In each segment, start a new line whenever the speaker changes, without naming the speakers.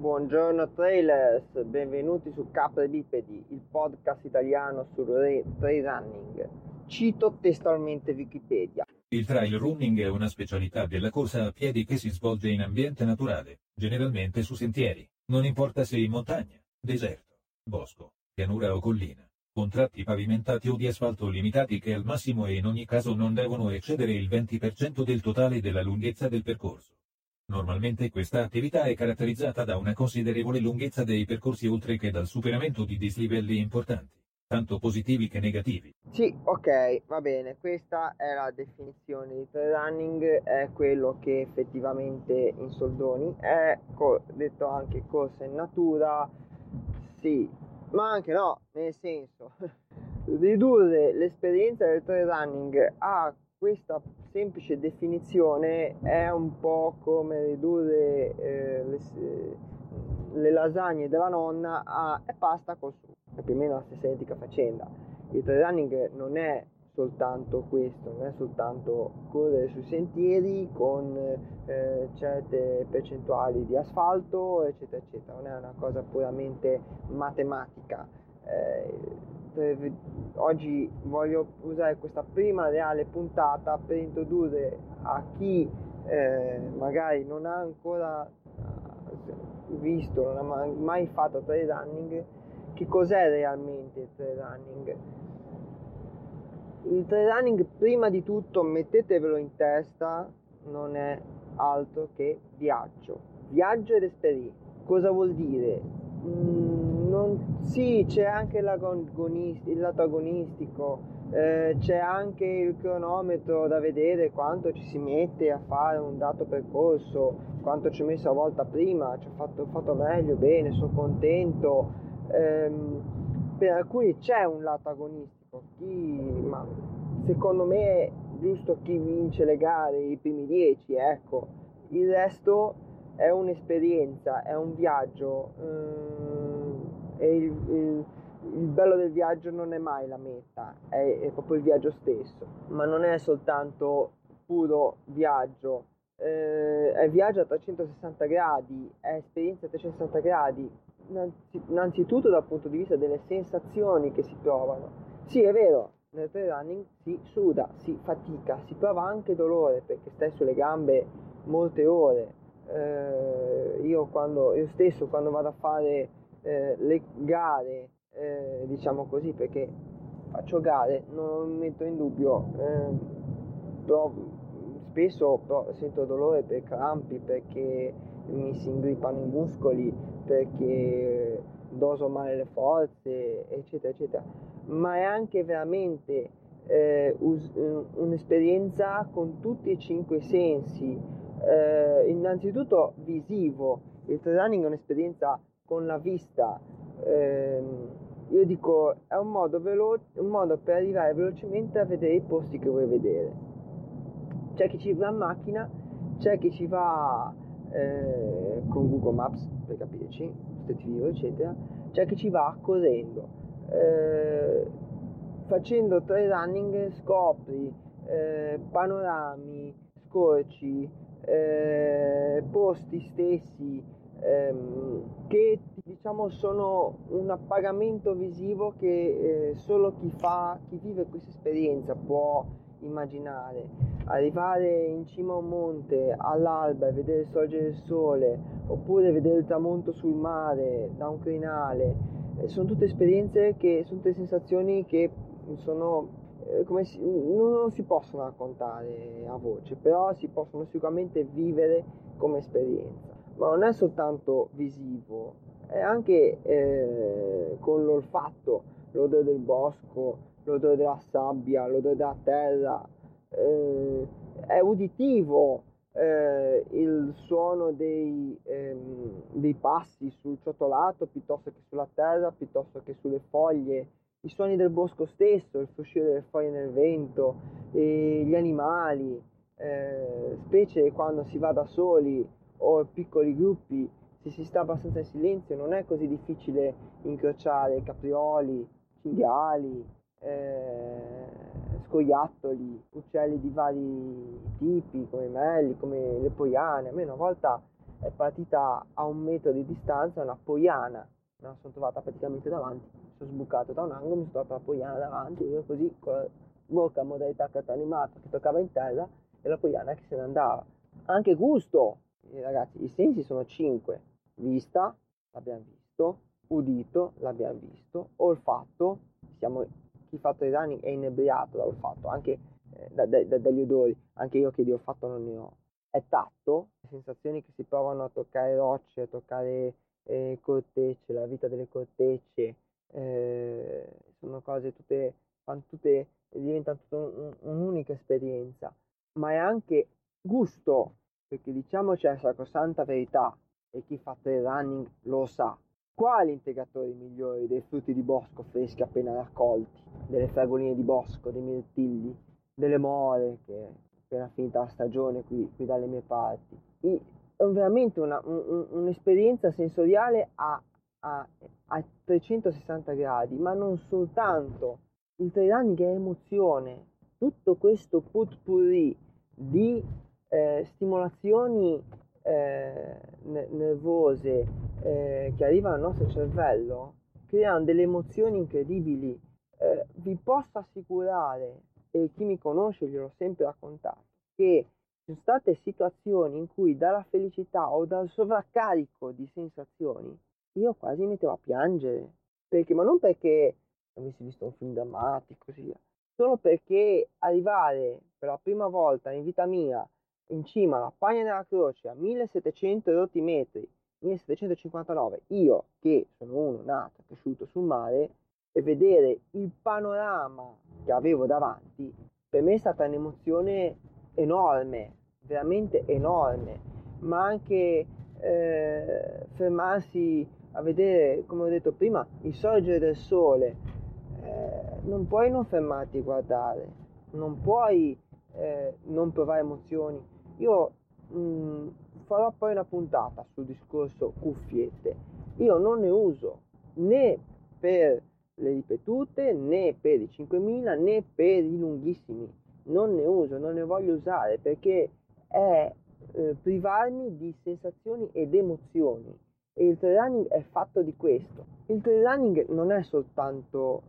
Buongiorno trailers, benvenuti su Capre Bipedi, il podcast italiano sul re- trail running. Cito testualmente Wikipedia.
Il trail running è una specialità della corsa a piedi che si svolge in ambiente naturale, generalmente su sentieri, non importa se in montagna, deserto, bosco, pianura o collina, con tratti pavimentati o di asfalto limitati che al massimo e in ogni caso non devono eccedere il 20% del totale della lunghezza del percorso. Normalmente questa attività è caratterizzata da una considerevole lunghezza dei percorsi oltre che dal superamento di dislivelli importanti, tanto positivi che negativi.
Sì, ok, va bene, questa è la definizione di trail running, è quello che effettivamente in soldoni è, detto anche corsa in natura, sì, ma anche no, nel senso, ridurre l'esperienza del trail running a questa semplice definizione è un po' come ridurre eh, le, le, lasagne della nonna a pasta col sugo, è più o meno la stessa identica faccenda. Il trail running non è soltanto questo, non è soltanto correre sui sentieri con eh, certe percentuali di asfalto, eccetera, eccetera, non è una cosa puramente matematica. Eh, oggi voglio usare questa prima reale puntata per introdurre a chi eh, magari non ha ancora eh, visto, non ha mai fatto trail running, che cos'è realmente il trail running. Il trail running prima di tutto mettetevelo in testa, non è altro che viaggio, viaggio ed esperienza. Cosa vuol dire? Mm, non, sì, c'è anche il lato agonistico, eh, c'è anche il cronometro da vedere quanto ci si mette a fare un dato percorso, quanto ci ho messo a volta prima, ci ho fatto, fatto meglio, bene, sono contento. Eh, per alcuni c'è un lato agonistico, chi, ma secondo me è giusto chi vince le gare, i primi dieci, ecco, il resto è un'esperienza, è un viaggio. Ehm, e il, il, il, bello del viaggio non è mai la meta, è, è, proprio il viaggio stesso, ma non è soltanto puro viaggio, eh, è viaggio a 360 gradi, è esperienza a 360 gradi, innanzitutto dal punto di vista delle sensazioni che si provano. Sì, è vero, nel trail running si suda, si fatica, si prova anche dolore perché stai sulle gambe molte ore. Eh, io, quando, io stesso quando vado a fare eh, le gare, eh, diciamo così, perché faccio gare, non metto in dubbio, eh, però spesso però sento dolore per crampi, perché mi si ingrippano i muscoli, perché doso male le forze, eccetera, eccetera. Ma è anche veramente eh, us- un'esperienza con tutti e cinque i sensi. Eh, innanzitutto visivo, il trail running è un'esperienza con la vista, ehm, io dico, è un modo, velo- un modo per arrivare velocemente a vedere i posti che vuoi vedere. C'è chi ci va in macchina, c'è chi ci va eh, con Google Maps, per capirci, State View, eccetera, c'è chi ci va correndo. Eh, facendo trail running scopri eh, panorami, scorci, eh, posti stessi, ehm, che diciamo sono un appagamento visivo che eh, solo chi fa, chi vive questa esperienza può immaginare. Arrivare in cima a un monte all'alba e vedere sorgere il sole, oppure vedere il tramonto sul mare da un crinale, eh, sono tutte esperienze che sono tutte sensazioni che sono eh, come si, non, non si possono raccontare a voce, però si possono sicuramente vivere come esperienza ma non è soltanto visivo, è anche eh, con l'olfatto, l'odore del bosco, l'odore della sabbia, l'odore della terra, eh, è uditivo eh, il suono dei, ehm, dei passi sul ciotolato piuttosto che sulla terra, piuttosto che sulle foglie, i suoni del bosco stesso, il fruscio delle foglie nel vento, gli animali, eh, specie quando si va da soli o piccoli gruppi, se si sta abbastanza in silenzio non è così difficile incrociare caprioli, cinghiali, eh, scoiattoli, uccelli di vari tipi come i melli, come le poiane. A me una volta è partita a un metro di distanza una poiana, me la sono trovata praticamente davanti, sono sbucato da un angolo, mi sono trovata la poiana davanti, io così con la bocca modalità animata che toccava in terra e la poiana che se ne andava. Anche gusto, eh, ragazzi, i sensi sono cinque, vista, l'abbiamo visto, udito, l'abbiamo visto, olfatto, siamo, chi fa il running è inebriato dall'olfatto, anche eh, da, da, da, dagli odori, anche io che di olfatto non ne ho. È tatto, sensazioni che si provano a toccare rocce, a toccare eh, cortecce, la vita delle cortecce, eh, sono cose tutte, tutte diventano tutta un, un'unica esperienza, ma è anche gusto, perché diciamoci la sacrosanta verità, e chi fa trail running lo sa, quali integratori migliori dei frutti di bosco freschi appena raccolti, delle fragoline di bosco, dei mirtilli, delle more che è appena finita la stagione qui, qui dalle mie parti. I, è veramente una, un, un'esperienza sensoriale a, a, a 360 gradi, ma non soltanto. Il trail running è emozione, tutto questo putpurri di eh, stimolazioni eh, nervose eh, che arrivano al nostro cervello creano delle emozioni incredibili. Eh, vi posso assicurare, e chi mi conosce gliel'ho sempre raccontato, che ci sono state situazioni in cui dalla felicità o dal sovraccarico di sensazioni io quasi mettevo a piangere. Perché? Ma non perché avessi visto un film drammatico, così solo perché arrivare per la prima volta in vita mia in cima alla Pagna della Croce a 1700 rotti metri, 1759, io che sono uno nato e cresciuto sul mare, e vedere il panorama che avevo davanti, per me è stata un'emozione enorme, veramente enorme, ma anche eh, fermarsi a vedere, come ho detto prima, il sorgere del sole, eh, non puoi non fermarti a guardare, non puoi eh, non provare emozioni. Io mh, mm, farò poi una puntata sul discorso cuffiette. Io non ne uso né per le ripetute, né per i 5000, né per i lunghissimi. Non ne uso, non ne voglio usare perché è eh, privarmi di sensazioni ed emozioni. E il trail running è fatto di questo. Il trail running non è soltanto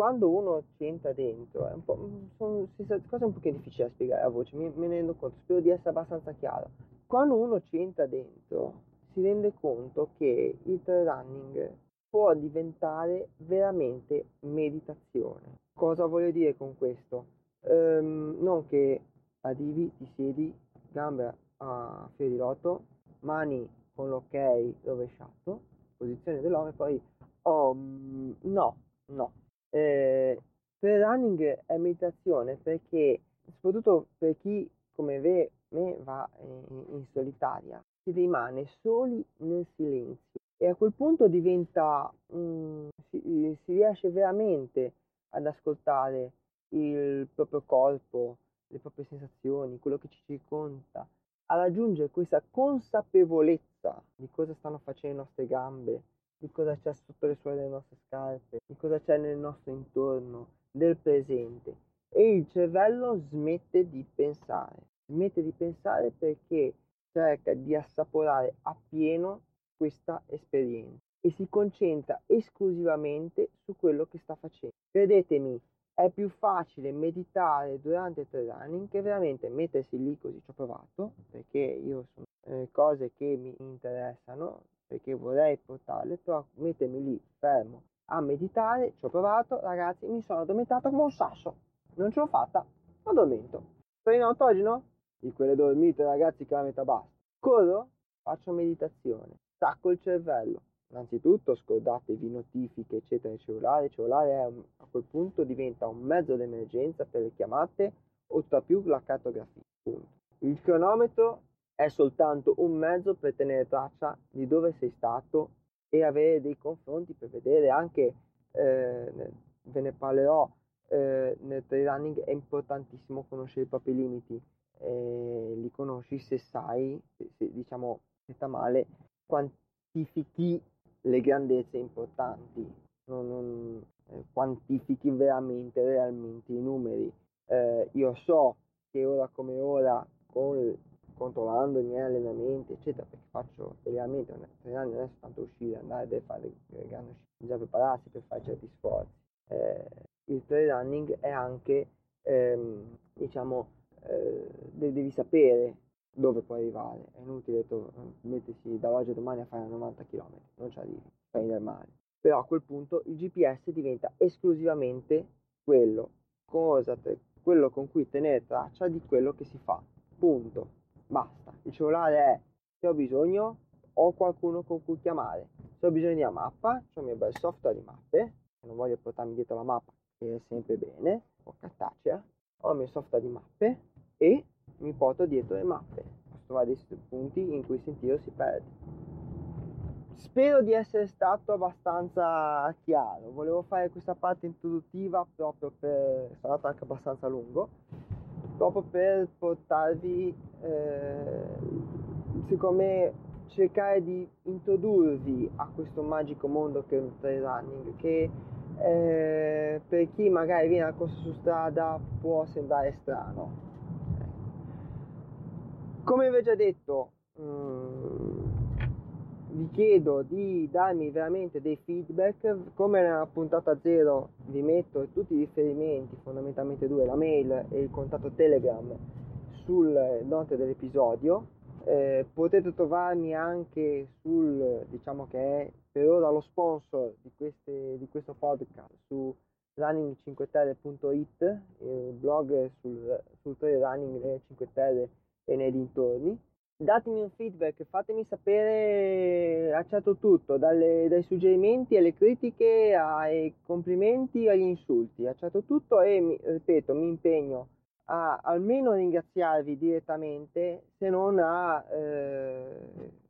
quando uno ci entra dentro, è un po', sono cose un pochino difficili da spiegare a voce, me, me ne rendo conto, spero di essere abbastanza chiaro. Quando uno ci entra dentro, si rende conto che il trail running può diventare veramente meditazione. Cosa voglio dire con questo? Um, non che arrivi, ti siedi, gambe a filo di rotto, mani con l'ok rovesciato, posizione dell'uomo e poi oh, no, no, eh, trail running è meditazione perché, soprattutto per chi come me, va in, in solitaria, si rimane soli nel silenzio e a quel punto diventa, um, si, si riesce veramente ad ascoltare il proprio corpo, le proprie sensazioni, quello che ci circonda, a raggiungere questa consapevolezza di cosa stanno facendo le nostre gambe, di cosa c'è sotto le suole delle nostre scarpe, di cosa c'è nel nostro intorno, del presente. E il cervello smette di pensare, smette di pensare perché cerca di assaporare appieno questa esperienza e si concentra esclusivamente su quello che sta facendo. Credetemi, è più facile meditare durante il training che veramente mettersi lì così ci ho provato perché io sono eh, cose che mi interessano perché vorrei portarle, però mettermi lì fermo a meditare, ci ho provato, ragazzi, mi sono addormentato come un sasso, non ce l'ho fatta, ho dormito. Sono in autogeno? Di quelle dormite, ragazzi, che la metà basta. Corro, faccio meditazione, stacco il cervello. Innanzitutto scordatevi notifiche, eccetera, il cellulare. Il cellulare un, a quel punto diventa un mezzo d'emergenza per le chiamate o tra più la cartografia. Punto. Il cronometro è soltanto un mezzo per tenere traccia di dove sei stato e avere dei confronti per vedere anche, eh, ve ne parlerò, eh, nel trail running è importantissimo conoscere i propri limiti, eh, li conosci se sai, se, se diciamo, detta male, quantifichi le grandezze importanti, non, non eh, quantifichi veramente, realmente i numeri. Eh, io so che ora come ora con controllando i miei allenamenti, eccetera, perché faccio degli allenamenti, anni non è soltanto uscire, andare a fare le grandi uscite, bisogna prepararsi per fare certi sforzi. Eh, il trail running è anche, ehm, diciamo, eh, devi sapere dove puoi arrivare, è inutile to- mettersi dall'oggi a domani a fare 90 km, non ci arrivi, fai del male. Però a quel punto il GPS diventa esclusivamente quello, cosa te, quello con cui tenere traccia di quello che si fa. Punto. Basta. Il cellulare è se ho bisogno ho qualcuno con cui chiamare. Se ho bisogno di una mappa, ho il mio bel software di mappe, non voglio portarmi dietro la mappa, che è sempre bene, o cartacea, ho il mio software di mappe e mi porto dietro le mappe. Posso trovare dei punti in cui il sentiero si perde. Spero di essere stato abbastanza chiaro. Volevo fare questa parte introduttiva proprio per. sarà stato anche abbastanza lungo. Proprio per portarvi, eh, secondo me, cercare di introdurvi a questo magico mondo che è il trail running. Che eh, per chi magari viene a corso su strada può sembrare strano. Come vi ho già detto, mh, mm, vi chiedo di darmi veramente dei feedback. Come nella puntata zero vi metto tutti i riferimenti fondamentalmente due la mail e il contatto telegram sul note dell'episodio. Eh, potete trovarmi anche sul diciamo che è per ora lo sponsor di, queste, di questo podcast su running5terre.it il blog sul, sul trail running delle 5 Terre e nei dintorni datemi un feedback, fatemi sapere, accetto tutto, dalle, dai suggerimenti alle critiche, ai complimenti, agli insulti, accetto tutto e, mi, ripeto, mi impegno a almeno ringraziarvi direttamente, se non a, eh,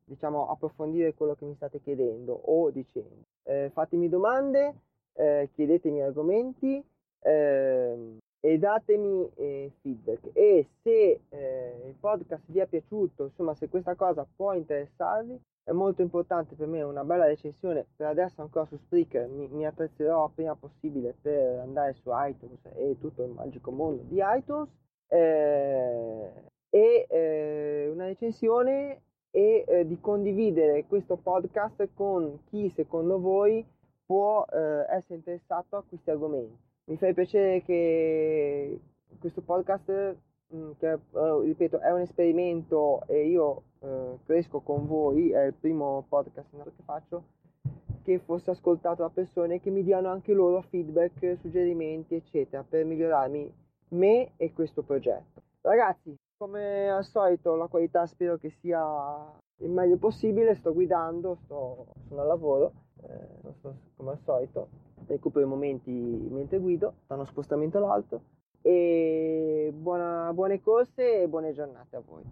diciamo, approfondire quello che mi state chiedendo o dicendo. Eh, fatemi domande, eh, chiedetemi argomenti, eh, e datemi eh, feedback. E se eh, il podcast vi è piaciuto insomma se questa cosa può interessarvi è molto importante per me una bella recensione. Per adesso ancora su Spreaker mi, mi attrezzerò appena possibile per andare su iTunes e tutto il magico mondo di iTunes. Eh, e eh, una recensione e eh, di condividere questo podcast con chi secondo voi può eh, essere interessato a questi argomenti mi fa piacere che questo podcast, mm, che uh, ripeto, è un esperimento e io uh, cresco con voi, è il primo podcast che faccio, che fosse ascoltato da persone che mi diano anche loro feedback, suggerimenti, eccetera, per migliorarmi me e questo progetto. Ragazzi, come al solito la qualità spero che sia il meglio possibile, sto guidando, sto, sono al lavoro, eh, sto, come al solito recupero i momenti mentre guido da uno spostamento all'altro e buona, buone corse e buone giornate a voi.